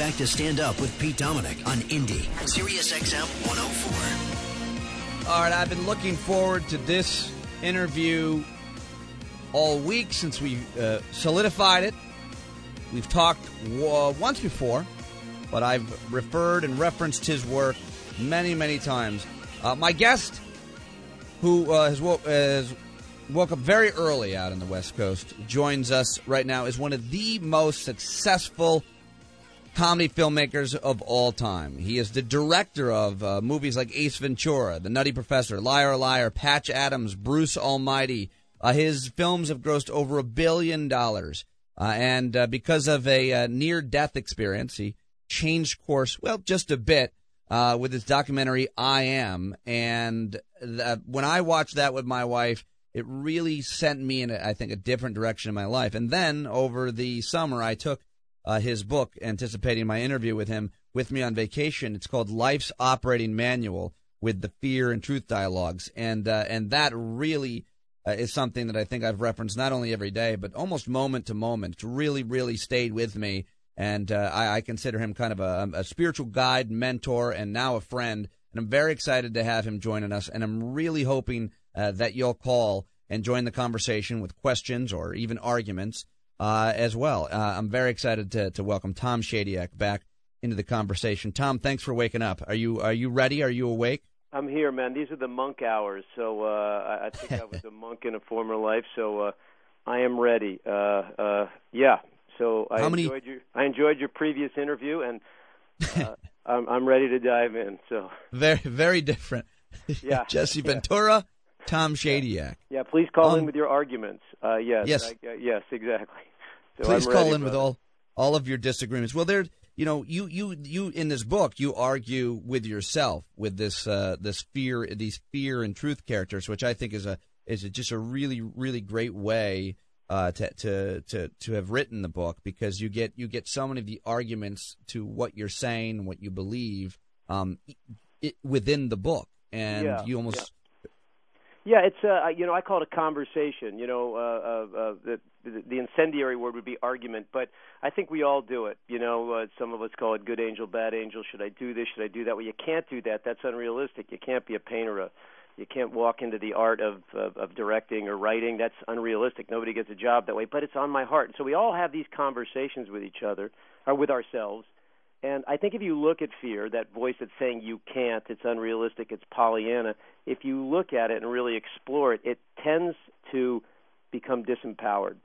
back to Stand Up with Pete Dominick on Indie, Sirius XM 104. All right, I've been looking forward to this interview all week since we uh, solidified it. We've talked uh, once before, but I've referred and referenced his work many, many times. Uh, my guest, who uh, has, wo- has woke up very early out on the West Coast, joins us right now, is one of the most successful comedy filmmakers of all time. He is the director of uh, movies like Ace Ventura, The Nutty Professor, Liar Liar, Patch Adams, Bruce Almighty. Uh, his films have grossed over a billion dollars. Uh, and uh, because of a uh, near death experience, he changed course, well, just a bit. Uh, with his documentary I Am, and when I watched that with my wife, it really sent me in, I think, a different direction in my life. And then over the summer, I took uh, his book, anticipating my interview with him, with me on vacation. It's called Life's Operating Manual with the Fear and Truth Dialogues, and uh, and that really uh, is something that I think I've referenced not only every day, but almost moment to moment. It's really, really stayed with me, and uh, I, I, consider him kind of a, a spiritual guide, mentor, and now a friend. And I'm very excited to have him joining us, and I'm really hoping uh, that you'll call and join the conversation with questions or even arguments uh, as well. Uh, I'm very excited to, to welcome Tom Shadyac back into the conversation. Tom, thanks for waking up. Are you are you ready? Are you awake? I'm here, man. These are the monk hours. So uh, I think I was a monk in a former life. So uh, I am ready. Uh, uh, yeah. So I How enjoyed your I enjoyed your previous interview, and I'm, I'm ready to dive in. So very very different. Yeah. Jesse Ventura, Tom Shadyac. Yeah. Please call Um, in with your arguments. Uh, yes. Yes. I, uh, yes. Exactly. So Please I'm call in with all all of your disagreements. Well, there, you know, you you you in this book you argue with yourself with this uh, this fear these fear and truth characters, which I think is a is a, just a really really great way uh, to to to to have written the book because you get you get so many of the arguments to what you're saying what you believe um, it, within the book, and Yeah, you almost Yeah, it's uh, you know I call it a conversation. You know, uh, uh, uh, the, incendiary word would be argument, but I think we all do it. You know, uh, some of us call it good angel, bad angel. Should I do this? Should I do that? Well, you can't do that. That's unrealistic. You can't be a painter. A, you can't walk into the art of, of of directing or writing. That's unrealistic. Nobody gets a job that way. But it's on my heart. So we all have these conversations with each other or with ourselves. And I think if you look at fear, that voice that's saying you can't, it's unrealistic, it's Pollyanna, if you look at it and really explore it, it tends to become disempowered.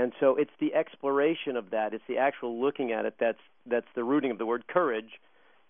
And so it's the exploration of that, it's the actual looking at it that's that's the rooting of the word courage.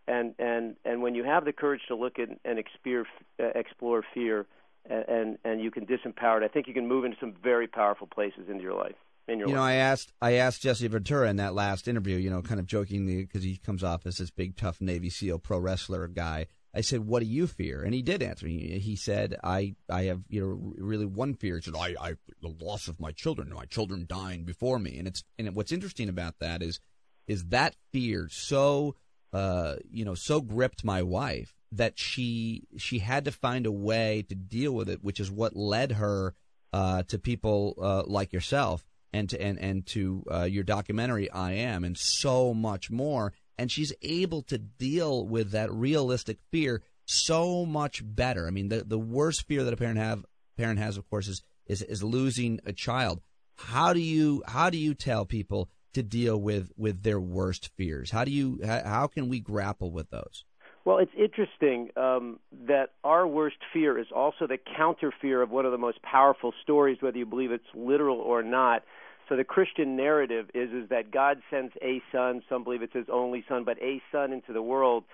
And and and when you have the courage to look at and explore uh, explore fear and, and and you can disempower it, I think you can move into some very powerful places into your life. In your You know, life. I asked I asked Jesse Ventura in that last interview, you know, kind of jokingly because he comes off as this big tough Navy SEAL pro wrestler guy. I said, "What do you fear?" And he did answer me. He said, "I I have you know really one fear. He said, I I the loss of my children, my children dying before me." And it's and what's interesting about that is is that fear so uh you know so gripped my wife that she she had to find a way to deal with it, which is what led her uh, to people uh, like yourself and to and and to uh, your documentary I am and so much more and she's able to deal with that realistic fear so much better. I mean the the worst fear that a parent have parent has of course is is is losing a child. How do you how do you tell people to deal with with their worst fears? How do you how, can we grapple with those? Well, it's interesting um, that our worst fear is also the counter fear of one of the most powerful stories, whether you believe it's literal or not. So the Christian narrative is is that God sends a son, some believe it's his only son, but a son into the world,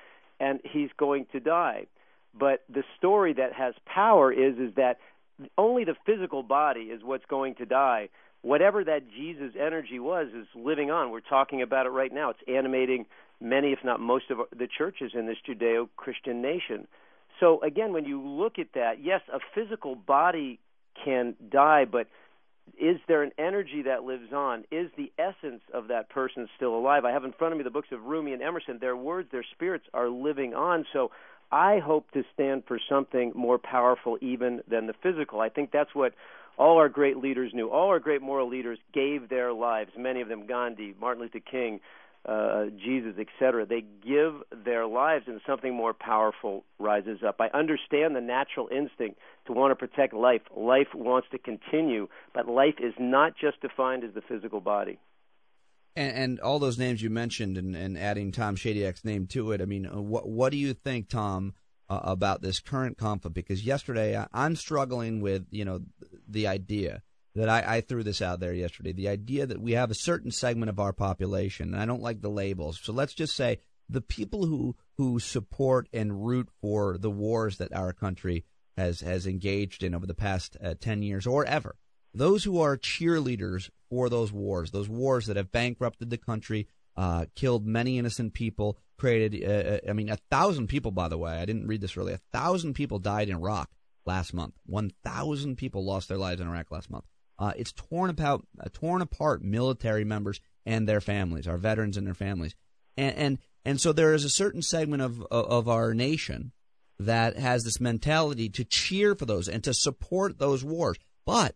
and he's going to die. But the story that has power is is that only the physical body is what's going to die. Whatever that Jesus energy was is living on. We're talking about it right now. It's animating many, if not most, of the churches in this Judeo Christian nation. So, again, when you look at that, yes, a physical body can die, but is there an energy that lives on? Is the essence of that person still alive? I have in front of me the books of Rumi and Emerson. Their words, their spirits are living on. So, I hope to stand for something more powerful even than the physical. I think that's what all our great leaders knew. All our great moral leaders gave their lives, many of them Gandhi, Martin Luther King, uh, Jesus, etc. They give their lives, and something more powerful rises up. I understand the natural instinct to want to protect life. Life wants to continue, but life is not just defined as the physical body. And, and all those names you mentioned, and, and adding Tom Shadyac's name to it. I mean, uh, what what do you think, Tom, uh, about this current conflict? Because yesterday I, I'm struggling with you know the idea that I, I, threw this out there yesterday. The idea that we have a certain segment of our population, and I don't like the labels. So let's just say the people who who support and root for the wars that our country has has engaged in over the past uh, ten years or ever. Those who are cheerleaders for those wars, those wars that have bankrupted the country, uh, killed many innocent people, created. Uh, uh I mean, a thousand people, by the way. I didn't read this really. A thousand people died in Iraq last month. One thousand people lost their lives in Iraq last month. Uh, it's torn apart, uh, torn apart military members and their families, our veterans and their families, and and and so there is a certain segment of of our nation that has this mentality to cheer for those and to support those wars, but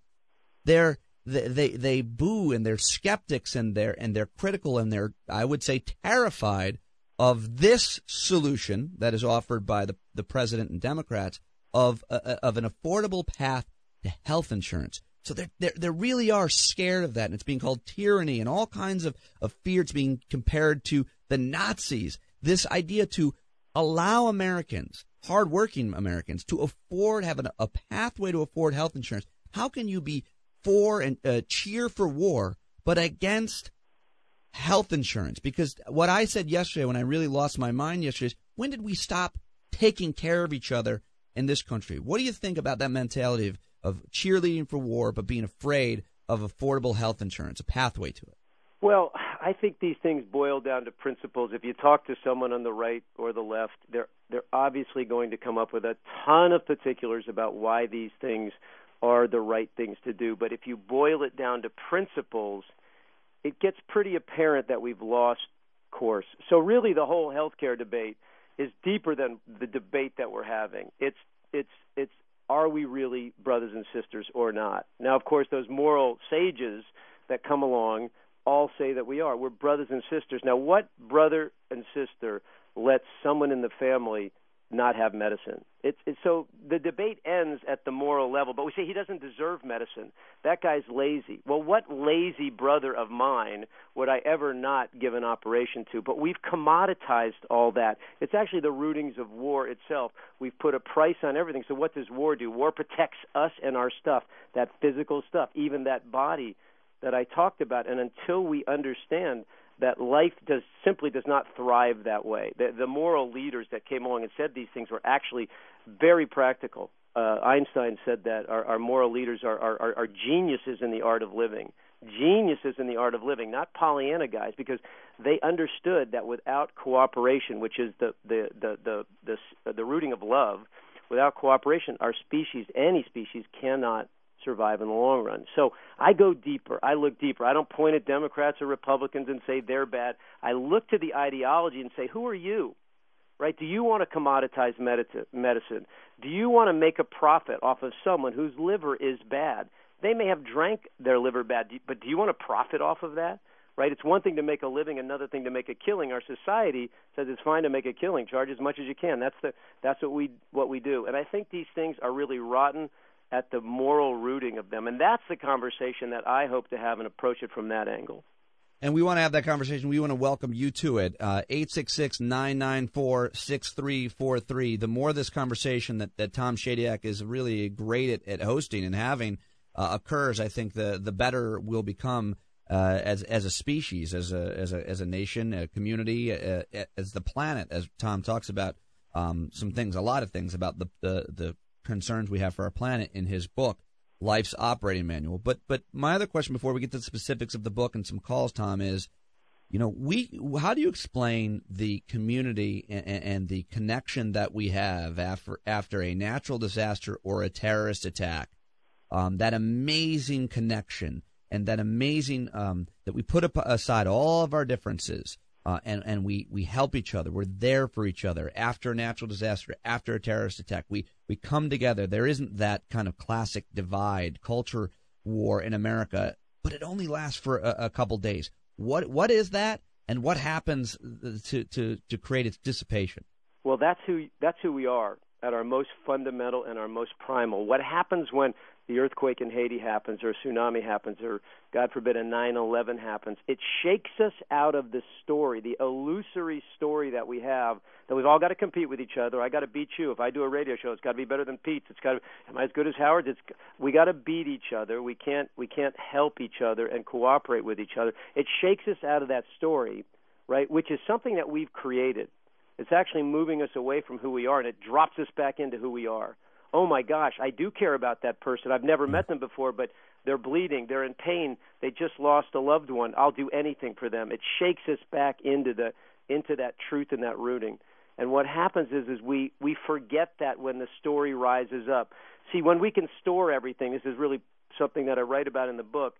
they're they, they they boo and they're skeptics and they're and they're critical and they're I would say terrified of this solution that is offered by the the president and Democrats of uh, of an affordable path to health insurance. So they they really are scared of that, and it's being called tyranny and all kinds of, of fear. It's being compared to the Nazis. This idea to allow Americans, hardworking Americans, to afford have an, a pathway to afford health insurance. How can you be for and uh, cheer for war, but against health insurance? Because what I said yesterday, when I really lost my mind yesterday, is when did we stop taking care of each other in this country? What do you think about that mentality of of cheerleading for war, but being afraid of affordable health insurance, a pathway to it? Well, I think these things boil down to principles. If you talk to someone on the right or the left, they're they're obviously going to come up with a ton of particulars about why these things are the right things to do. But if you boil it down to principles, it gets pretty apparent that we've lost course. So really the whole healthcare debate is deeper than the debate that we're having. It's it's it's are we really brothers and sisters or not? Now, of course, those moral sages that come along all say that we are. We're brothers and sisters. Now, what brother and sister lets someone in the family not have medicine. It's, it's so the debate ends at the moral level, but we say he doesn't deserve medicine. That guy's lazy. Well, what lazy brother of mine would I ever not give an operation to? But we've commoditized all that. It's actually the rootings of war itself. We've put a price on everything. So what does war do? War protects us and our stuff, that physical stuff, even that body that I talked about. And until we understand that life does simply does not thrive that way. The, the moral leaders that came along and said these things were actually very practical. Uh, Einstein said that our, our moral leaders are, are, are geniuses in the art of living. Geniuses in the art of living, not Pollyanna guys, because they understood that without cooperation, which is the the the the the, the, the rooting of love, without cooperation, our species, any species, cannot survive in the long run. So I go deeper. I look deeper. I don't point at Democrats or Republicans and say they're bad. I look to the ideology and say, who are you? Right? Do you want to commoditize medicine? Do you want to make a profit off of someone whose liver is bad? They may have drank their liver bad, but do you want to profit off of that? Right? It's one thing to make a living, another thing to make a killing. Our society says it's fine to make a killing. Charge as much as you can. That's the that's what we what we do. And I think these things are really rotten at the moral rooting of them. And that's the conversation that I hope to have and approach it from that angle. And we want to have that conversation. We want to welcome you to it. Uh, 866 994 6343. The more this conversation that, that Tom Shadyac is really great at, at hosting and having uh, occurs, I think the, the better we'll become uh, as as a species, as a as a as a nation, a community, uh, as the planet. As Tom talks about um, some things, a lot of things about the the, the concerns we have for our planet in his book, Life's Operating Manual. But but my other question before we get to the specifics of the book and some calls, Tom, is you know we how do you explain the community and, and the connection that we have after after a natural disaster or a terrorist attack? Um, that amazing connection and that amazing um, that we put aside all of our differences uh, and and we we help each other. We're there for each other after a natural disaster, after a terrorist attack. We we come together. There isn't that kind of classic divide, culture war in America, but it only lasts for a, a couple days. What what is that, and what happens to to to create its dissipation? Well, that's who that's who we are at our most fundamental and our most primal. What happens when the earthquake in Haiti happens or a tsunami happens or God forbid a 9/11 happens? It shakes us out of the story, the illusory story that we have that we've all got to compete with each other. I got to beat you. If I do a radio show, it's got to be better than Pete's. It's got to am I as good as Howard's? It's we got to beat each other. We can't we can't help each other and cooperate with each other. It shakes us out of that story, right? Which is something that we've created it's actually moving us away from who we are, and it drops us back into who we are. Oh my gosh, I do care about that person. I've never met them before, but they're bleeding, they're in pain, they just lost a loved one. I'll do anything for them. It shakes us back into the into that truth and that rooting. And what happens is is we we forget that when the story rises up. See, when we can store everything, this is really something that I write about in the book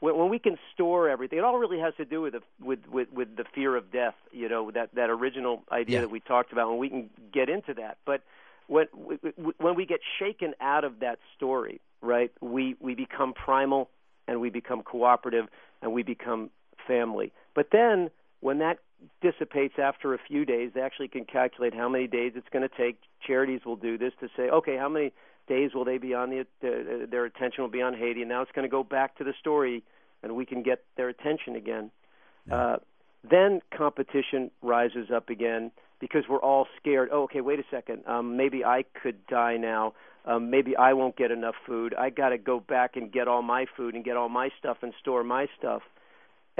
when, when we can store everything, it all really has to do with the, with, with with the fear of death. You know that that original idea yeah. that we talked about. When we can get into that, but when when we get shaken out of that story, right? We we become primal and we become cooperative and we become family. But then when that dissipates after a few days, they actually can calculate how many days it's going to take. Charities will do this to say, okay, how many days will they be on the uh, their attention will be on Haiti, and now it's going to go back to the story, and we can get their attention again. Yeah. Uh, then competition rises up again because we're all scared. Oh, okay, wait a second. Um, maybe I could die now. Um, maybe I won't get enough food. I got to go back and get all my food and get all my stuff and store my stuff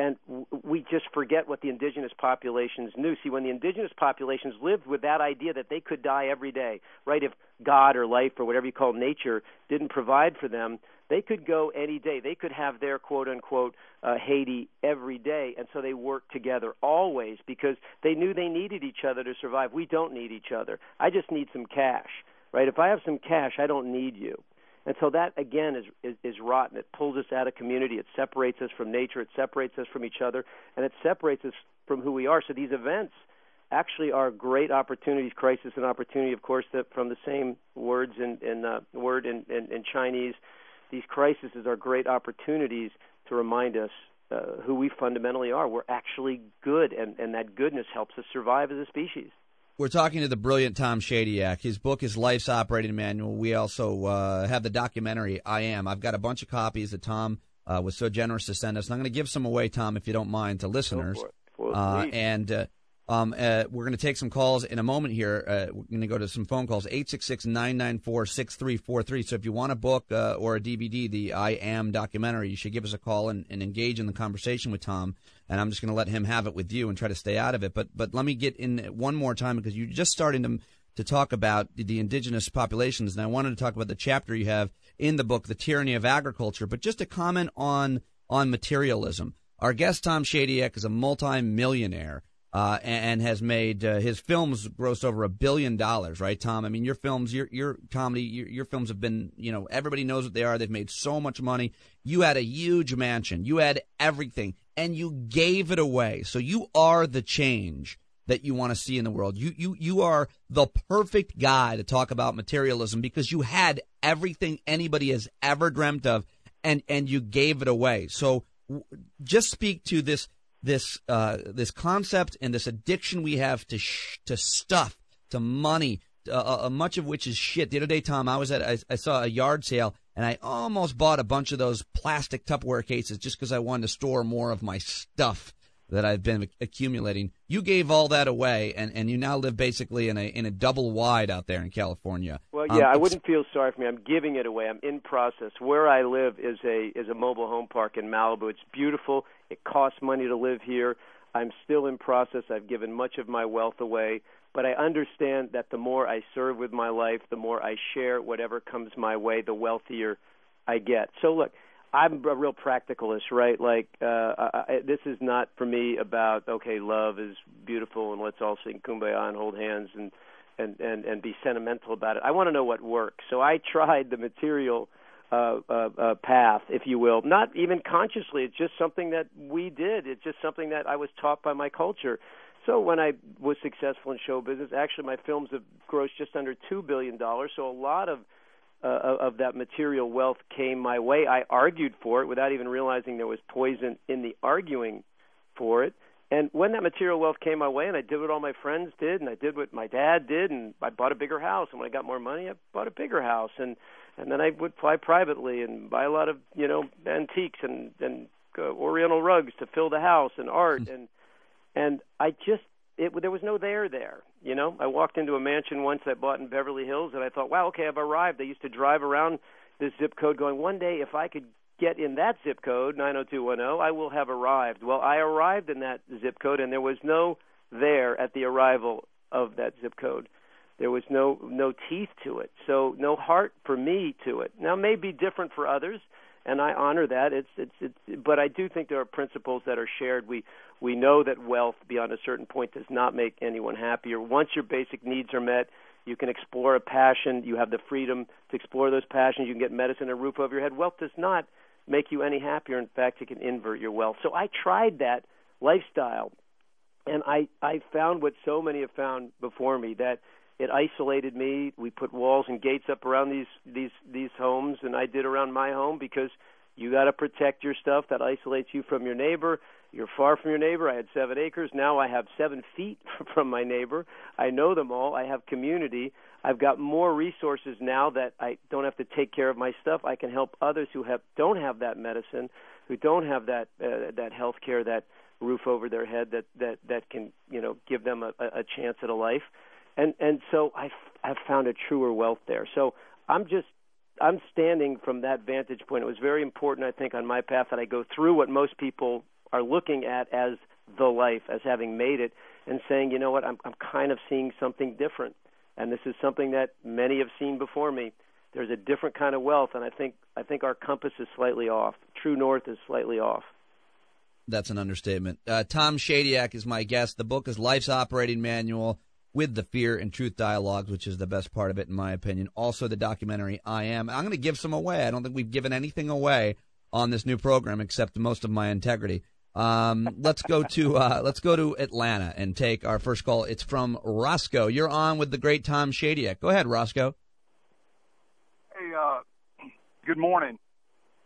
and we just forget what the indigenous populations knew. See, when the indigenous populations lived with that idea that they could die every day, right? If God or life or whatever you call nature didn't provide for them, they could go any day. They could have their quote unquote uh, Haiti every day, and so they worked together always because they knew they needed each other to survive. We don't need each other. I just need some cash, right? If I have some cash, I don't need you. And so that again is, is is rotten. It pulls us out of community. It separates us from nature. It separates us from each other, and it separates us from who we are. So these events actually are great opportunities. Crisis and opportunity, of course, that from the same words in, in uh, word in, in, in Chinese. These crises are great opportunities to remind us uh, who we fundamentally are. We're actually good, and, and that goodness helps us survive as a species. We're talking to the brilliant Tom Shadyac. His book is Life's Operating Manual. We also uh, have the documentary I Am. I've got a bunch of copies that Tom uh, was so generous to send us. And I'm going to give some away, Tom, if you don't mind, to listeners. Well, uh, and uh, um, uh, we're going to take some calls in a moment here. Uh, we're going to go to some phone calls, 866-994-6343. So if you want a book uh, or a DVD, the I Am documentary, you should give us a call and, and engage in the conversation with Tom. And I'm just going to let him have it with you and try to stay out of it. But but let me get in one more time because you're just starting to, to talk about the indigenous populations. And I wanted to talk about the chapter you have in the book, The Tyranny of Agriculture. But just a comment on, on materialism. Our guest, Tom Shadyac, is a multimillionaire uh, and, has made uh, his films grossed over a billion dollars, right, Tom? I mean, your films, your your comedy, your, your films have been, you know, everybody knows what they are. They've made so much money. You had a huge mansion, you had everything, and you gave it away. So you are the change that you want to see in the world. You you you are the perfect guy to talk about materialism because you had everything anybody has ever dreamt of, and and you gave it away. So just speak to this this uh, this concept and this addiction we have to sh- to stuff, to money, uh, uh, uh, much of which is shit. The other day, Tom, I was at I, I, saw a yard sale and I almost bought a bunch of those plastic Tupperware cases just because I wanted to store more of my stuff that I've been accumulating. You gave all that away, and, and you now live basically in a in a double wide out there in California. Well, yeah, um, I wouldn't feel sorry for me. I'm giving it away. I'm in process. Where I live is a is a mobile home park in Malibu. It's beautiful. It costs money to live here. I'm still in process. I've given much of my wealth away, but I understand that the more I serve with my life, the more I share whatever comes my way, the wealthier I get. So look, I'm a real practicalist, right? Like uh, I, I, this is not for me about okay, love is beautiful and let's all sing kumbaya and hold hands and and and and be sentimental about it. I want to know what works. So I tried the material uh, uh, uh, path, if you will, not even consciously. It's just something that we did. It's just something that I was taught by my culture. So when I was successful in show business, actually my films have grossed just under two billion dollars. So a lot of uh, of that material wealth came my way. I argued for it without even realizing there was poison in the arguing for it. And when that material wealth came my way, and I did what all my friends did, and I did what my dad did, and I bought a bigger house. And when I got more money, I bought a bigger house, and and then I would fly privately and buy a lot of you know antiques and and uh, Oriental rugs to fill the house and art and and I just it there was no there there. You know, I walked into a mansion once I bought in Beverly Hills, and I thought, wow, okay, I've arrived. I used to drive around this zip code, going, one day if I could get in that zip code 90210, I will have arrived. Well, I arrived in that zip code, and there was no there at the arrival of that zip code. There was no no teeth to it, so no heart for me to it. Now, it may be different for others and I honor that. It's it's it's but I do think there are principles that are shared. We we know that wealth beyond a certain point does not make anyone happier. Once your basic needs are met, you can explore a passion. You have the freedom to explore those passions. You can get medicine and a roof over your head. Wealth does not make you any happier. In fact, it can invert your wealth. So I tried that lifestyle, and I I found what so many have found before me that it isolated me. We put walls and gates up around these these these homes, and I did around my home because you got to protect your stuff. That isolates you from your neighbor. You're far from your neighbor. I had seven acres. Now I have seven feet from my neighbor. I know them all. I have community. I've got more resources now that I don't have to take care of my stuff. I can help others who have don't have that medicine, who don't have that uh, that health care, that roof over their head, that that that can you know give them a, a chance at a life and and so I have found a truer wealth there. So I'm just I'm standing from that vantage point. It was very important, I think, on my path that I go through what most people are looking at as the life, as having made it, and saying, you know what, I'm I'm kind of seeing something different, and this is something that many have seen before me. There's a different kind of wealth, and I think I think our compass is slightly off. True north is slightly off. That's an understatement. Uh, Tom Shadyac is my guest. The book is Life's Operating Manual with the Fear and Truth dialogues, which is the best part of it, in my opinion. Also, the documentary I Am. I'm going to give some away. I don't think we've given anything away on this new program except most of my integrity. Um, let's go to uh, let's go to Atlanta and take our first call. It's from Roscoe. You're on with the great Tom Shadyac. Go ahead, Roscoe. Hey, uh, good morning.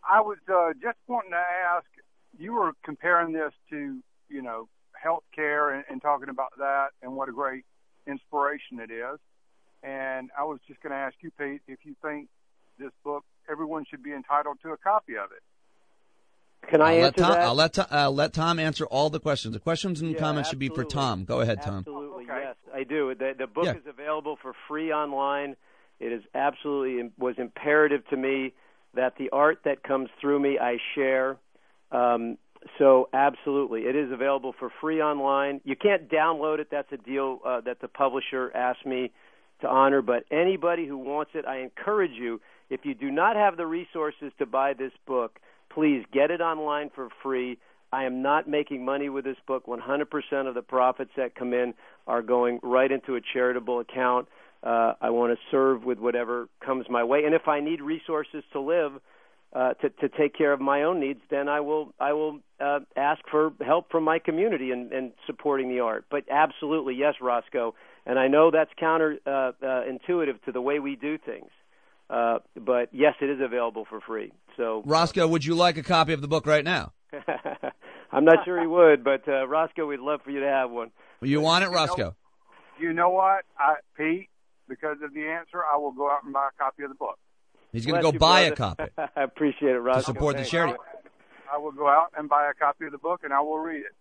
I was uh, just wanting to ask. You were comparing this to you know health care and, and talking about that and what a great inspiration it is. And I was just going to ask you, Pete, if you think this book, everyone should be entitled to a copy of it. Can I I'll answer let Tom, that? I'll let Tom, uh, let Tom answer all the questions. The questions and Yeah, comments should be for. Tom. Go ahead, Tom. Absolutely, Okay. yes, I do. The, the book Yeah. is available for free online. It is absolutely was imperative to me that the art that comes through me I share. Um, so absolutely, it is available for free online. You can't download it. That's a deal uh, that the publisher asked me to honor. But anybody who wants it, I encourage you. If you do not have the resources to buy this book, please get it online for free. I am not making money with this book. 100% of the profits that come in are going right into a charitable account. Uh, I want to serve with whatever comes my way, and if I need resources to live, uh, to to take care of my own needs, then I will I will uh, ask for help from my community and and supporting the art. But absolutely, yes, Roscoe, and I know that's counter uh, uh, to the way we do things. Uh, but yes, it is available for free. So Roscoe, would you like a copy of the book right now? I'm not sure he would, but uh, Roscoe, we'd love for you to have one. You want it, Roscoe? You know what, I, Pete? Because of the answer, I will go out and buy a copy of the book. He's going to go you, buy a copy. I appreciate it, Roscoe. to support the charity. I will go out and buy a copy of the book, and I will read it.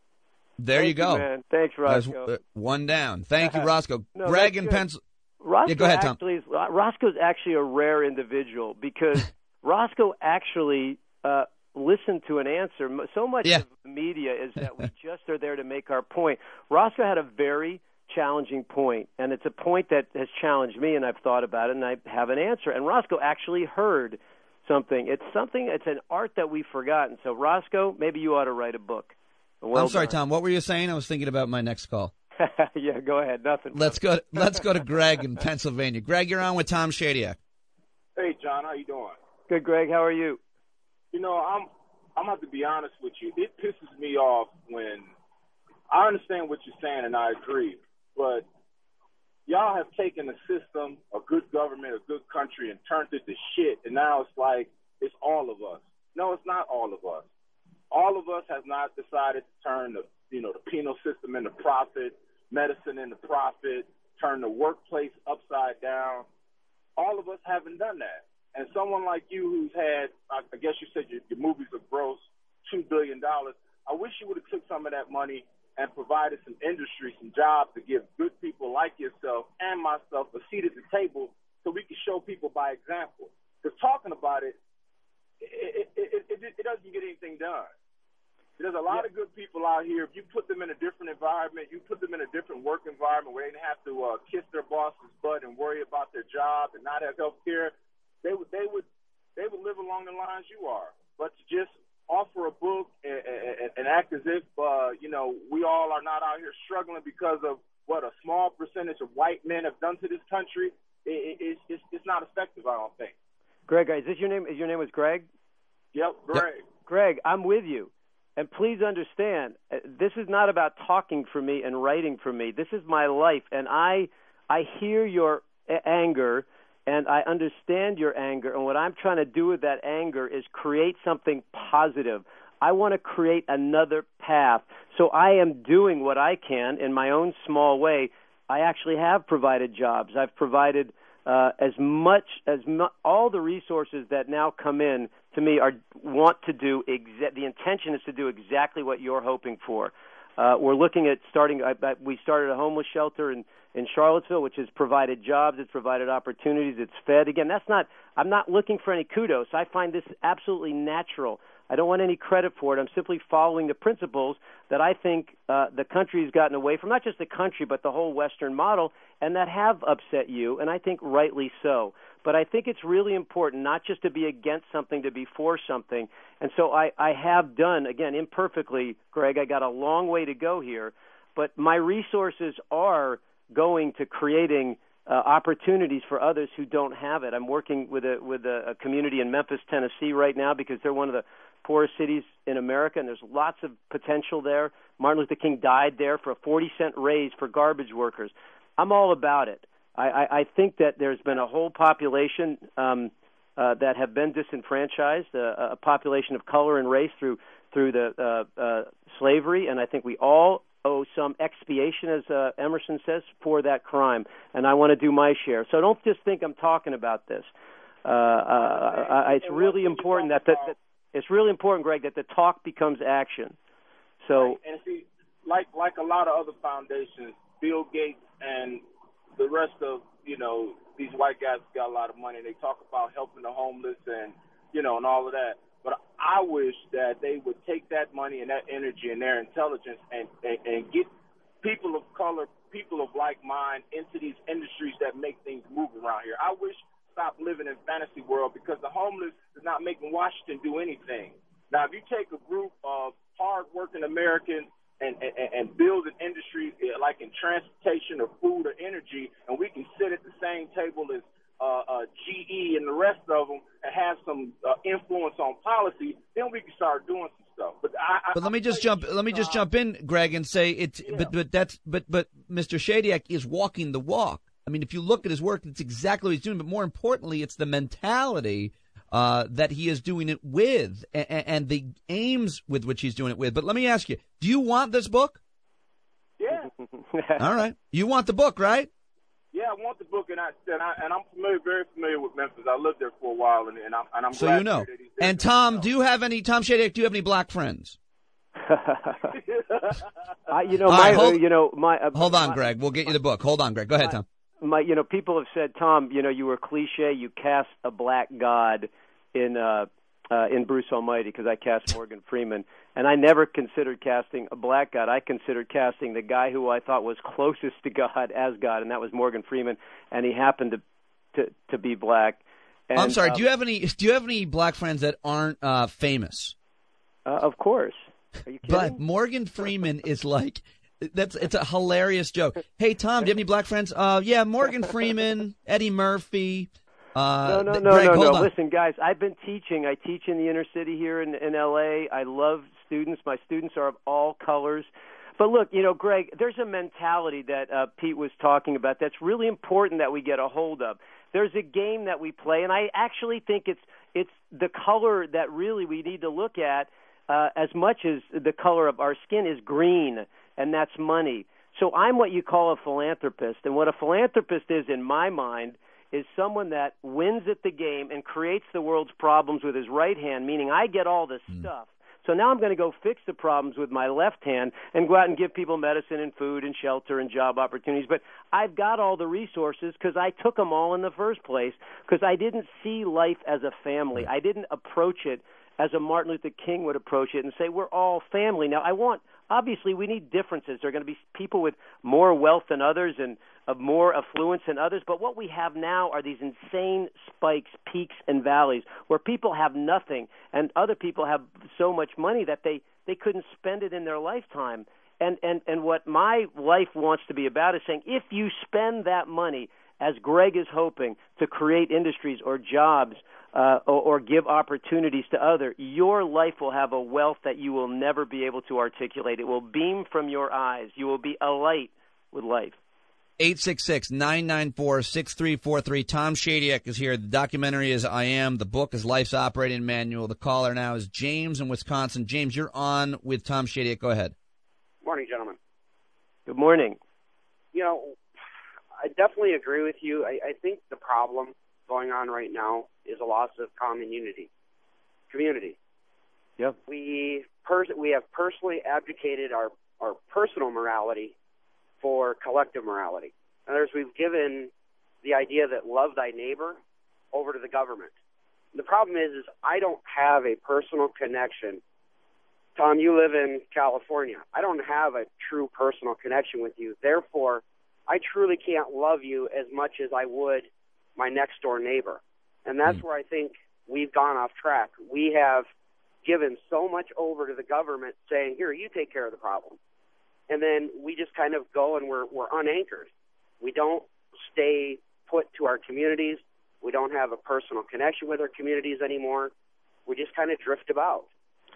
There Thank you go. man. Thanks, That's, Roscoe. uh, one down. Thank you, Roscoe. No, Greg that's in good. Roscoe Yeah, go ahead, Tom. actually is, uh, Roscoe's actually a rare individual because Roscoe actually uh, listened to an answer. So much Yeah. of the media is that we just are there to make our point. Roscoe had a very challenging point, and it's a point that has challenged me, and I've thought about it, and I have an answer. And Roscoe actually heard something. It's something. It's an art that we've forgotten. So Roscoe, maybe you ought to write a book. Well I'm sorry, done. Tom. What were you saying? I was thinking about my next call. yeah, go ahead. Nothing. Let's go. Let's go to Greg in Pennsylvania. Greg, you're on with Tom Shadyac. Hey, John, how you doing? Good, Greg. How are you? You know, I'm I'm have to be honest with you. It pisses me off when I understand what you're saying and I agree, but y'all have taken a system, a good government, a good country, and turned it to shit. And now it's like it's all of us. No, it's not all of us. All of us have not decided to turn the you know, the penal system into profit, medicine into profit, turn the workplace upside down. All of us haven't done that. And someone like you who's had, I guess you said your, your movies have grossed $2 billion, I wish you would have took some of that money and provided some industry, some jobs to give good people like yourself and myself a seat at the table so we can show people by example. Because talking about it, it, it, it, it, doesn't get anything done. There's a lot yeah. of good people out here. If you put them in a different environment, you put them in a different work environment where they didn't have to uh, kiss their boss's butt and worry about their job and not have health care, they would they would they would live along the lines you are. But to just offer a book and, and, and act as if uh, you know we all are not out here struggling because of what a small percentage of white men have done to this country, it, it, it's, it's not effective. I don't think. Greg, is this your name? Is your name was Greg? Yep, Greg. Greg, I'm with you. And please understand, uh, this is not about talking for me and writing for me. This is my life, and I I hear your anger, and I understand your anger. And what I'm trying to do with that anger is create something positive. I want to create another path. So I am doing what I can in my own small way. I actually have provided jobs. I've provided uh, as much as mu- all the resources that now come in to me are want to do exa- the intention is to do exactly what you're hoping for. Uh, we're looking at starting. I, I, we started a homeless shelter in in Charlottesville, which has provided jobs, it's provided opportunities, it's fed. Again, that's not. I'm not looking for any kudos. I find this absolutely natural. I don't want any credit for it. I'm simply following the principles that I think uh, the country has gotten away from, not just the country, but the whole Western model, and that have upset you, and I think rightly so. But I think it's really important not just to be against something, to be for something. And so I, I have done, again, imperfectly, Greg, I got a long way to go here, but my resources are going to creating uh, opportunities for others who don't have it. I'm working with a with a, a community in Memphis, Tennessee, right now because they're one of the poorest cities in America, and there's lots of potential there. Martin Luther King died there for a 40 cent raise for garbage workers. I'm all about it. I, I, I think that there's been a whole population um, uh, that have been disenfranchised, uh, a population of color and race through through the uh, uh, slavery, and I think we all owe some expiation, as uh, Emerson says, for that crime, and I want to do my share. So don't just think I'm talking about this. Uh, uh, it's really important that, that, that it's really important, Greg, that the talk becomes action. So, right. and see, like like a lot of other foundations, Bill Gates and the rest of you know these white guys got a lot of money. And they talk about helping the homeless and you know and all of that. But I wish that they would take that money and that energy and their intelligence and and, and get people of color, people of like mind into these industries that make things move around here. I wish stop living in fantasy world because the homeless is not making Washington do anything. Now, if you take a group of hardworking Americans and, and, and build an industry eh, like in transportation or food or energy, and we can sit at the same table as uh, uh, GE and the rest of them and have some uh, influence on policy, then we can start doing some stuff. But I, but let me just jump. Let me just uh, jump in, Greg, and say it's. Yeah. But but that's but but Mr. Shadyac is walking the walk. I mean, if you look at his work, it's exactly what he's doing. But more importantly, it's the mentality uh, that he is doing it with, and, and the aims with which he's doing it with. But let me ask you: Do you want this book? Yeah. All right. You want the book, right? Yeah, I want the book, and I and, I, and I'm familiar, very familiar with Memphis. I lived there for a while, and, and I'm and I'm so you know. And Tom, do you have any Tom Shadyac? Do you have any black friends? I, you know, my, right, hold, you know, my. Uh, hold on, my, Greg. We'll get you the book. Hold on, Greg. Go ahead, Tom. My, you know, people have said, Tom, you know, you were cliche. You cast a black god in uh, uh, in Bruce Almighty because I cast Morgan Freeman, and I never considered casting a black God. I considered casting the guy who I thought was closest to God as God, and that was Morgan Freeman, and he happened to to, to be black. And, I'm sorry. Um, do you have any Do you have any black friends that aren't uh, famous? Uh, of course. Are you kidding? But Morgan Freeman is like that's it's a hilarious joke. Hey Tom, do you have any black friends? Uh, yeah, Morgan Freeman, Eddie Murphy. Uh, no, no, no, Greg, no, no. On. Listen, guys, I've been teaching. I teach in the inner city here in, in L.A. I love students. My students are of all colors. But look, you know, Greg, there's a mentality that uh, Pete was talking about that's really important that we get a hold of. There's a game that we play, and I actually think it's it's the color that really we need to look at uh, as much as the color of our skin is green, and that's money. So I'm what you call a philanthropist, and what a philanthropist is in my mind is someone that wins at the game and creates the world's problems with his right hand, meaning I get all this mm. stuff. So now I'm going to go fix the problems with my left hand and go out and give people medicine and food and shelter and job opportunities. But I've got all the resources because I took them all in the first place because I didn't see life as a family. I didn't approach it as a Martin Luther King would approach it and say, we're all family. Now, I want obviously we need differences. There are going to be people with more wealth than others and of more affluence than others. But what we have now are these insane spikes, peaks, and valleys where people have nothing and other people have so much money that they they couldn't spend it in their lifetime. And and and what my life wants to be about is saying if you spend that money as Greg is hoping to create industries or jobs uh, or, or give opportunities to other, your life will have a wealth that you will never be able to articulate. It will beam from your eyes. You will be alight with life. 866 994 6343. Tom Shadyac is here. The documentary is I Am. The book is Life's Operating Manual. The caller now is James in Wisconsin. James, you're on with Tom Shadyac. Go ahead. Morning, gentlemen. Good morning. You know, I definitely agree with you. I, I think the problem going on right now is a loss of common unity, community. Yep. We pers- we have personally abdicated our our personal morality for collective morality. In other words, we've given the idea that love thy neighbor over to the government. The problem is, is I don't have a personal connection. Tom, you live in California. I don't have a true personal connection with you. Therefore, I truly can't love you as much as I would my next door neighbor. And that's mm. where I think we've gone off track. We have given so much over to the government saying, here, you take care of the problem and then we just kind of go and we're we're unanchored. We don't stay put to our communities. We don't have a personal connection with our communities anymore. We just kind of drift about.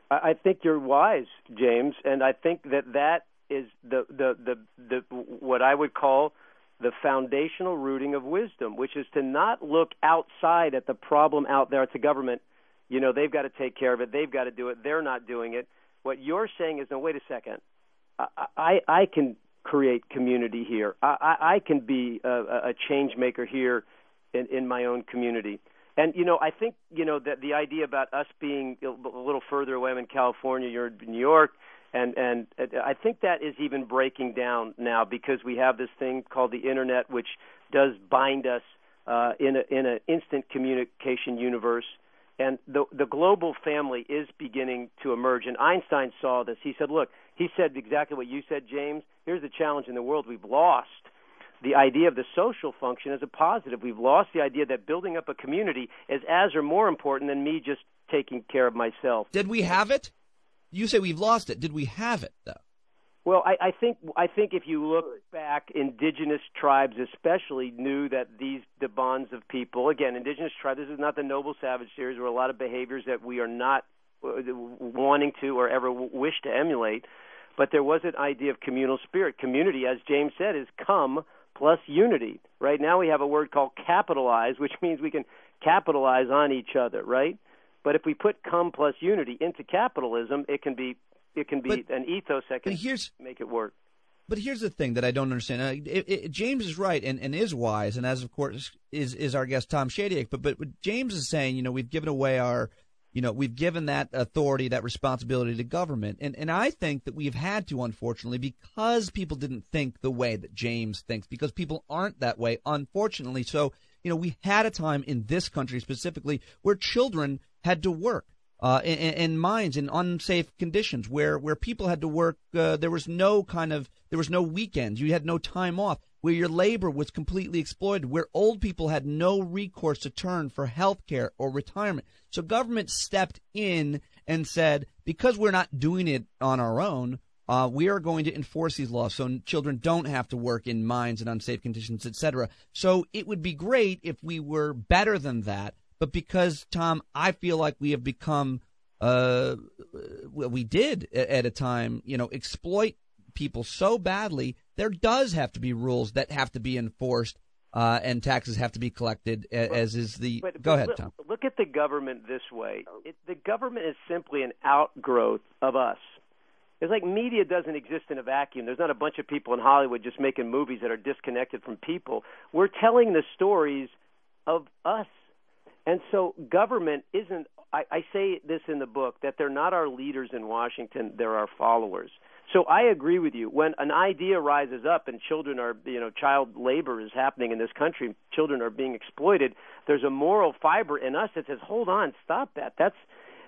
I think you're wise, James, and I think that that is the the the, the what I would call the foundational rooting of wisdom, which is to not look outside at the problem out there at the government. You know, they've got to take care of it. They've got to do it. They're not doing it. What you're saying is, no, wait a second. I, I can create community here. I, I can be a, a change maker here in, in my own community. And you know, I think you know that the idea about us being a little further away. I'm in California. You're in New York, and and I think that is even breaking down now because we have this thing called the internet, which does bind us uh, in a in an instant communication universe. And the the global family is beginning to emerge. And Einstein saw this. He said, "Look, he said exactly what you said, James. Here's the challenge in the world we've lost the idea of the social function as a positive. We've lost the idea that building up a community is as or more important than me just taking care of myself. Did we have it? You say we've lost it. Did we have it though? Well, I, I think I think if you look back, indigenous tribes especially knew that these the bonds of people. Again, indigenous tribes. This is not the noble savage series. There are a lot of behaviors that we are not uh, wanting to or ever wish to emulate but there was an idea of communal spirit. Community, as James said, is come plus unity. Right now we have a word called capitalize, which means we can capitalize on each other, right? But if we put come plus unity into capitalism, it can be it can be but, an ethos that can make it work. But here's the thing that I don't understand. Uh, it, it, James is right and, and is wise, and as of course is is our guest Tom Shadyac. But but James is saying, you know, we've given away our you know, we've given that authority, that responsibility to government. And, and I think that we've had to, unfortunately, because people didn't think the way that James thinks, because people aren't that way, unfortunately. So, you know, we had a time in this country specifically where children had to work. Uh, in, in mines in unsafe conditions where, where people had to work. Uh, there was no kind of, there was no weekends. You had no time off where your labor was completely exploited, where old people had no recourse to turn for health care or retirement. So government stepped in and said, because we're not doing it on our own, uh, we are going to enforce these laws so children don't have to work in mines and unsafe conditions, etc. So it would be great if we were better than that. But because, Tom, I feel like we have become, uh, we did at a time, you know, exploit people so badly there does have to be rules that have to be enforced. uh, and taxes have to be collected, as is the. But, go but ahead, look, Tom. Look at the government this way. It, the government is simply an outgrowth of us. It's like media doesn't exist in a vacuum. There's not a bunch of people in Hollywood just making movies that are disconnected from people. We're telling the stories of us. And so government isn't I, I say this in the book that they're not our leaders in Washington, they're our followers. So I agree with you. When an idea rises up and children are, you know, child labor is happening in this country, children are being exploited, there's a moral fiber in us that says, "Hold on, stop that. That's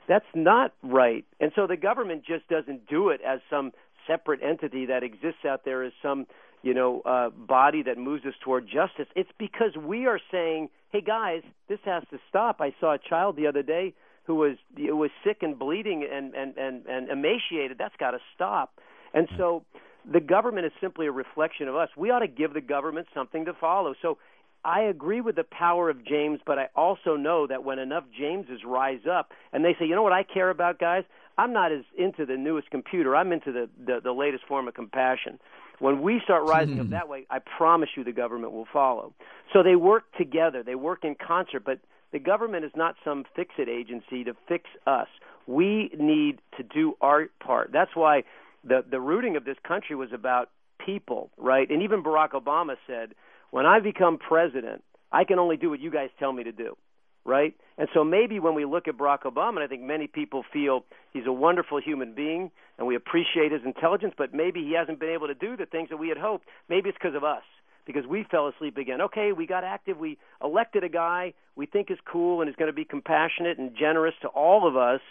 that's not right." And so the government just doesn't do it as some separate entity that exists out there as some, you know, uh body that moves us toward justice. It's because we are saying, "Hey guys, this has to stop." I saw a child the other day who was who was sick and bleeding and and and, and emaciated. That's got to stop. And hmm. so the government is simply a reflection of us. We ought to give the government something to follow. So I agree with the power of James, but I also know that when enough Jameses rise up and they say, you know what I care about, guys? I'm not as into the newest computer. I'm into the, the, the latest form of compassion. When we start rising up hmm. that way, I promise you the government will follow. So they work together, they work in concert, but the government is not some fix it agency to fix us. We need to do our part. That's why the the rooting of this country was about people, right? And even Barack Obama said, "When I become president, I can only do what you guys tell me to do." Right? And so maybe when we look at Barack Obama, and I think many people feel he's a wonderful human being and we appreciate his intelligence, but maybe he hasn't been able to do the things that we had hoped. Maybe it's because of us because we fell asleep again. Okay, we got active. We elected a guy we think is cool and is going to be compassionate and generous to all of us,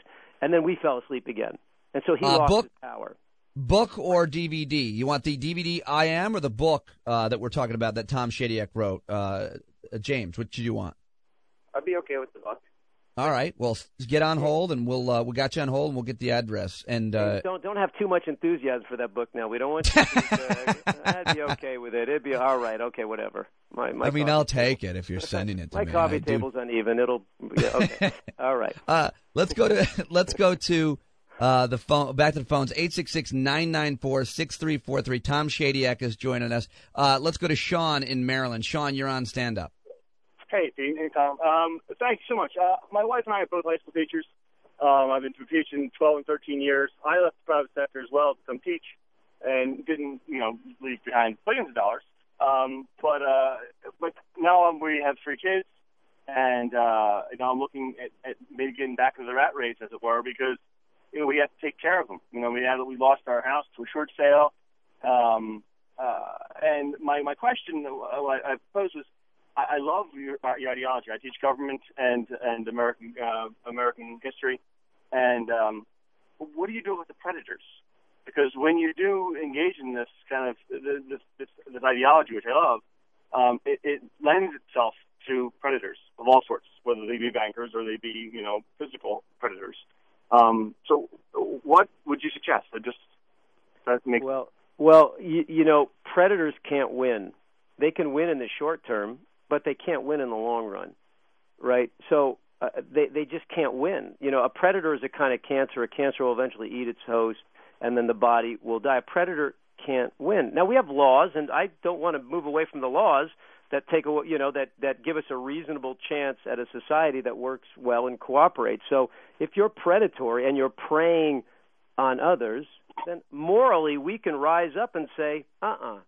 and then we fell asleep again. And so he Uh, lost book- his power. Book or DVD? You want the DVD I am or the book uh, that we're talking about that Tom Shadyac wrote? Uh, uh, James, which do you want? I'd be okay with the book. All right. Well, get on hold, and we'll uh, we got you on hold, and we'll get the address. And uh, don't don't have too much enthusiasm for that book now. We don't want you. To, uh, I'd be okay with it. It'd be all right. Okay, whatever. My, my I mean, I'll table- take it if you're sending it to My me. coffee I do- table's uneven. It'll. Yeah, okay. all right. Uh, let's go to let's go to uh, the phone. Back to the phones. 866-994-6343. Tom Shadyac is joining us. Uh, let's go to Sean in Maryland. Sean, you're on stand up. Hey, Dean. Hey, Tom. Um, thank you so much. Uh, my wife and I are both high school teachers. Um, I've been teaching 12 and 13 years. I left the private sector as well to come teach and didn't, you know, leave behind billions of dollars. Um, but, uh, but now um, we have three kids and, uh, you know, I'm looking at, at maybe getting back into the rat race, as it were, because, you know, we have to take care of them. You know, we had, we lost our house to a short sale. Um, uh, and my, my question uh, I, I posed was, I, I love your, uh, your ideology. I teach government and and American uh, American history, and um, what do you do with the predators? Because when you do engage in this kind of this this, this ideology, which I love, um, it, it lends itself to predators of all sorts, whether they be bankers or they be you know physical predators. Um, so, what would you suggest? I just that makes Well, well, you, you know, predators can't win. They can win in the short term, but they can't win in the long run, right? So uh, they they just can't win. You know, a predator is a kind of cancer. A cancer will eventually eat its host, and then the body will die. A predator can't win. Now we have laws, and I don't want to move away from the laws that take a you know that that give us a reasonable chance at a society that works well and cooperates. So if you're predatory and you're preying on others, then morally we can rise up and say, uh-uh,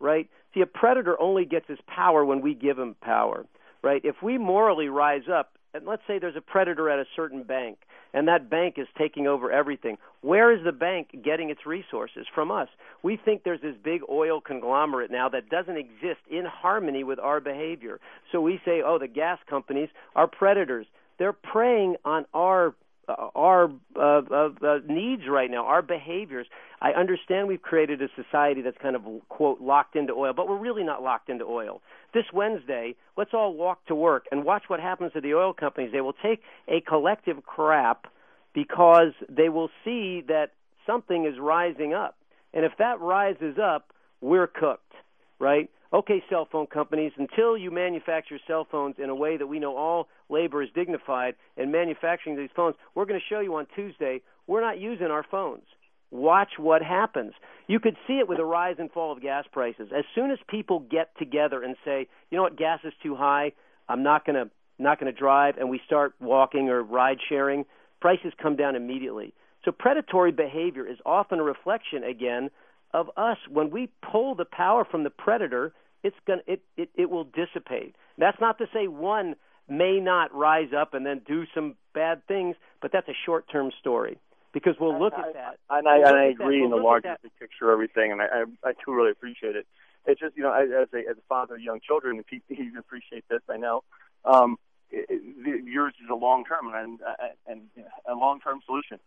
right? See, a predator only gets his power when we give him power, right? If we morally rise up, and let's say there's a predator at a certain bank, and that bank is taking over everything, where is the bank getting its resources? From us. We think there's this big oil conglomerate now that doesn't exist in harmony with our behavior. So we say, oh, the gas companies are predators. They're preying on our our uh, uh, needs right now, our behaviors. I understand we've created a society that's kind of quote locked into oil, but we're really not locked into oil. This Wednesday, let's all walk to work and watch what happens to the oil companies. They will take a collective crap because they will see that something is rising up. And if that rises up, we're cooked, right? Okay, cell phone companies, until you manufacture cell phones in a way that we know all labor is dignified in manufacturing these phones, we're going to show you on Tuesday we're not using our phones. watch what happens. You could see it with the rise and fall of gas prices. As soon as people get together and say, you know what, gas is too high, I'm not going to not going to drive, and we start walking or ride sharing, prices come down immediately. So predatory behavior is often a reflection again of us. When we pull the power from the predator, it's going it, it it will dissipate. That's not to say one may not rise up and then do some bad things, but that's a short-term story because we'll look I, at that. And I, we'll and I agree we'll in the larger picture of everything, and I, I, I too really appreciate it. It's just, you know, as a, as a father of young children, if you, you appreciate this, I know. Um, it, it, yours is a long term and and a long term solution,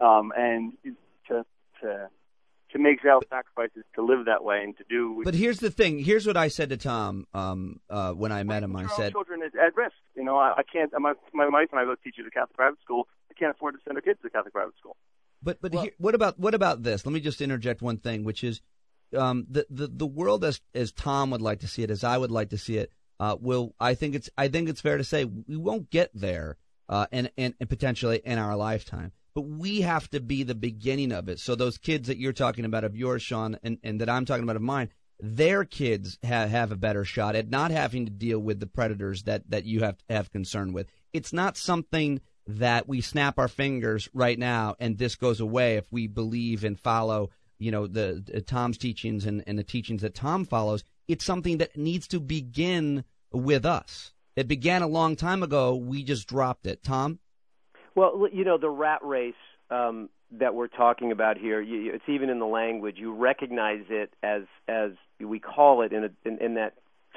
um, and to to to make sacrifices to live that way and to do. But here's the thing. Here's what I said to Tom um, uh, when I met him. I said, "Children is at risk. You know, I, I can't. My my wife and I both teach at a Catholic private school. I can't afford to send our kids to a Catholic private school." But but well, here, what about what about this? Let me just interject one thing, which is um, the the the world as as Tom would like to see it, as I would like to see it. Uh, will I think it's I think it's fair to say we won't get there, uh, and, and and potentially in our lifetime. But we have to be the beginning of it. So those kids that you're talking about of yours, Sean, and, and that I'm talking about of mine, their kids have, have a better shot at not having to deal with the predators that, that you have have concern with. It's not something that we snap our fingers right now and this goes away if we believe and follow, you know, the, the Tom's teachings and, and the teachings that Tom follows. It's something that needs to begin with us. It began a long time ago. We just dropped it. Tom? Well, you know, the rat race um, that we're talking about here, it's even in the language. You recognize it as as we call it in, a, in, in that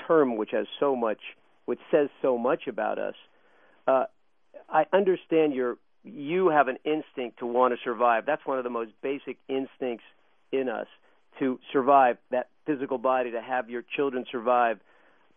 term, which has so much, which says so much about us. Uh, I understand your you have an instinct to want to survive. That's one of the most basic instincts in us to survive that physical body, to have your children survive.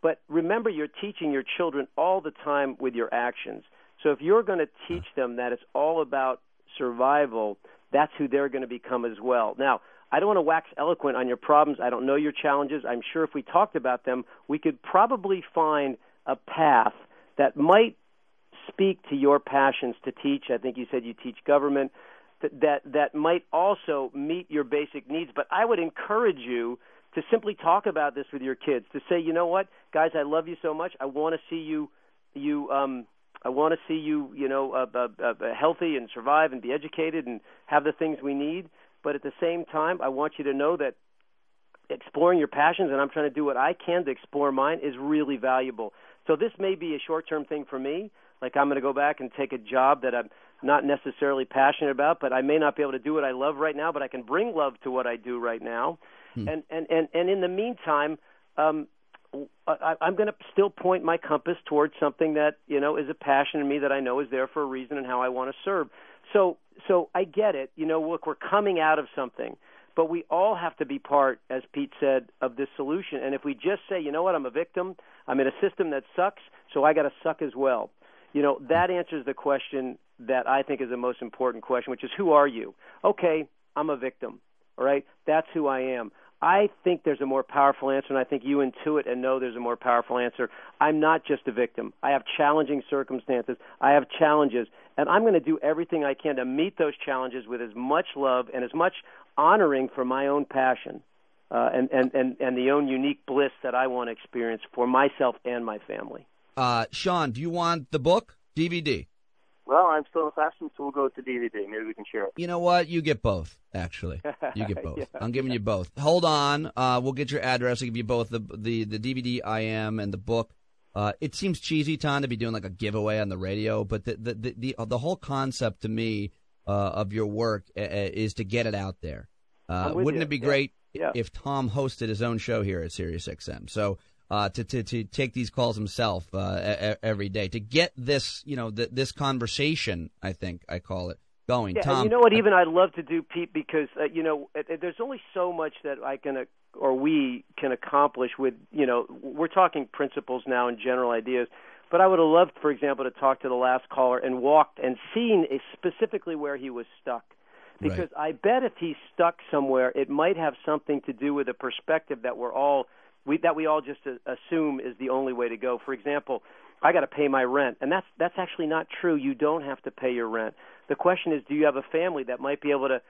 But remember, you're teaching your children all the time with your actions. So if you're going to teach them that it's all about survival, that's who they're going to become as well. Now, I don't want to wax eloquent on your problems. I don't know your challenges. I'm sure if we talked about them, we could probably find a path that might speak to your passions to teach. I think you said you teach government that that, that might also meet your basic needs, but I would encourage you to simply talk about this with your kids to say, "You know what, guys, I love you so much. I want to see you you um I want to see you, you know, uh, uh, uh, healthy and survive and be educated and have the things we need. But at the same time, I want you to know that exploring your passions, and I'm trying to do what I can to explore mine, is really valuable. So this may be a short-term thing for me. Like I'm going to go back and take a job that I'm not necessarily passionate about, but I may not be able to do what I love right now, but I can bring love to what I do right now. Hmm. And and and and in the meantime, um, I, I'm going to still point my compass towards something that you know is a passion in me that I know is there for a reason and how I want to serve. So, so I get it. You know, look, we're coming out of something, but we all have to be part, as Pete said, of this solution. And if we just say, you know what, I'm a victim, I'm in a system that sucks, so I got to suck as well. You know, that answers the question that I think is the most important question, which is, who are you? Okay, I'm a victim. All right, that's who I am. I think there's a more powerful answer, and I think you intuit and know there's a more powerful answer. I'm not just a victim. I have challenging circumstances. I have challenges, and I'm going to do everything I can to meet those challenges with as much love and as much honoring for my own passion uh, and, and, and, and the own unique bliss that I want to experience for myself and my family. Uh, Sean, do you want the book, DVD? Well, I'm still in fashion, so we'll go to DVD. Maybe we can share it. You know what? You get both. Actually, you get both. yeah. I'm giving you both. Hold on. Uh, we'll get your address. I'll give you both the the the DVD I am and the book. Uh, it seems cheesy, Tom, to be doing like a giveaway on the radio, but the the the the, the whole concept to me uh, of your work uh, uh, is to get it out there. Uh, wouldn't you. it be yeah. great yeah. if Tom hosted his own show here at Sirius XM? So uh, to, to, to take these calls himself uh, every day to get this, you know, th- this conversation. I think I call it going. Yeah, Tom, you know what? Even I'd love to do, Pete, because uh, you know, there's only so much that I can uh, or we can accomplish with, you know, we're talking principles now and general ideas. But I would have loved, for example, to talk to the last caller and walked and seen specifically where he was stuck because right. I bet if he's stuck somewhere, it might have something to do with a perspective that we're all we that we all just uh, assume is the only way to go. For example, I got to pay my rent, and that's that's actually not true. You don't have to pay your rent. The question is, do you have a family that might be able to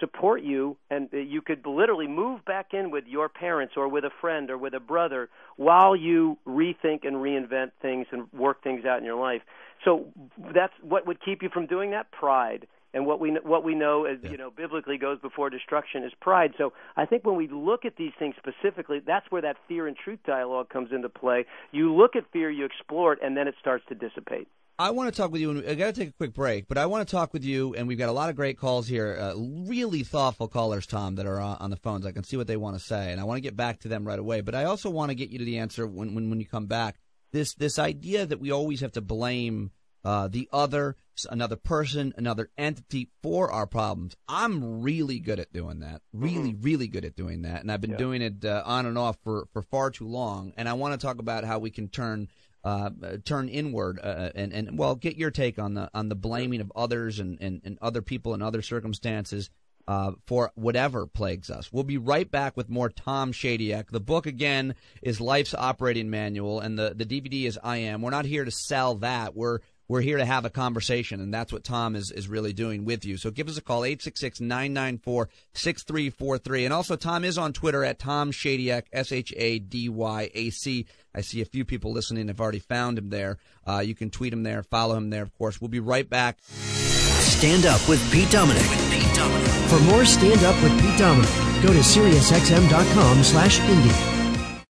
support you and you could literally move back in with your parents or with a friend or with a brother while you rethink and reinvent things and work things out in your life so that's what would keep you from doing that pride and what we what we know as yeah. you know biblically goes before destruction is pride. So I think when we look at these things specifically, that's where that fear and truth dialogue comes into play. You look at fear, you explore it, and then it starts to dissipate. I want to talk with you, and I got to take a quick break, but I want to talk with you, and we've got a lot of great calls here, uh, really thoughtful callers, Tom, that are on the phones. I can see what they want to say, and I want to get back to them right away. But I also want to get you to the answer when when, when you come back. This this idea that we always have to blame uh, the other, another person, another entity for our problems. I'm really good at doing that. Really, mm-hmm. really good at doing that, and I've been yeah. doing it uh, on and off for for far too long. And I want to talk about how we can turn uh, turn inward uh, and and well get your take on the on the blaming of others and and, and other people and other circumstances uh, for whatever plagues us. We'll be right back with more Tom Shadyac. The book again is Life's Operating Manual, and the the DVD is I Am. We're not here to sell that. We're we're here to have a conversation, and that's what Tom is, is really doing with you. So give us a call, 866-994-6343. And also, Tom is on Twitter at Tom Shadyac, S-H-A-D-Y-A-C. I see a few people listening have already found him there. Uh, you can tweet him there, follow him there, of course. We'll be right back. Stand Up with Pete Dominick. Pete For more Stand Up with Pete Dominick, go to SiriusXM.com slash Indie.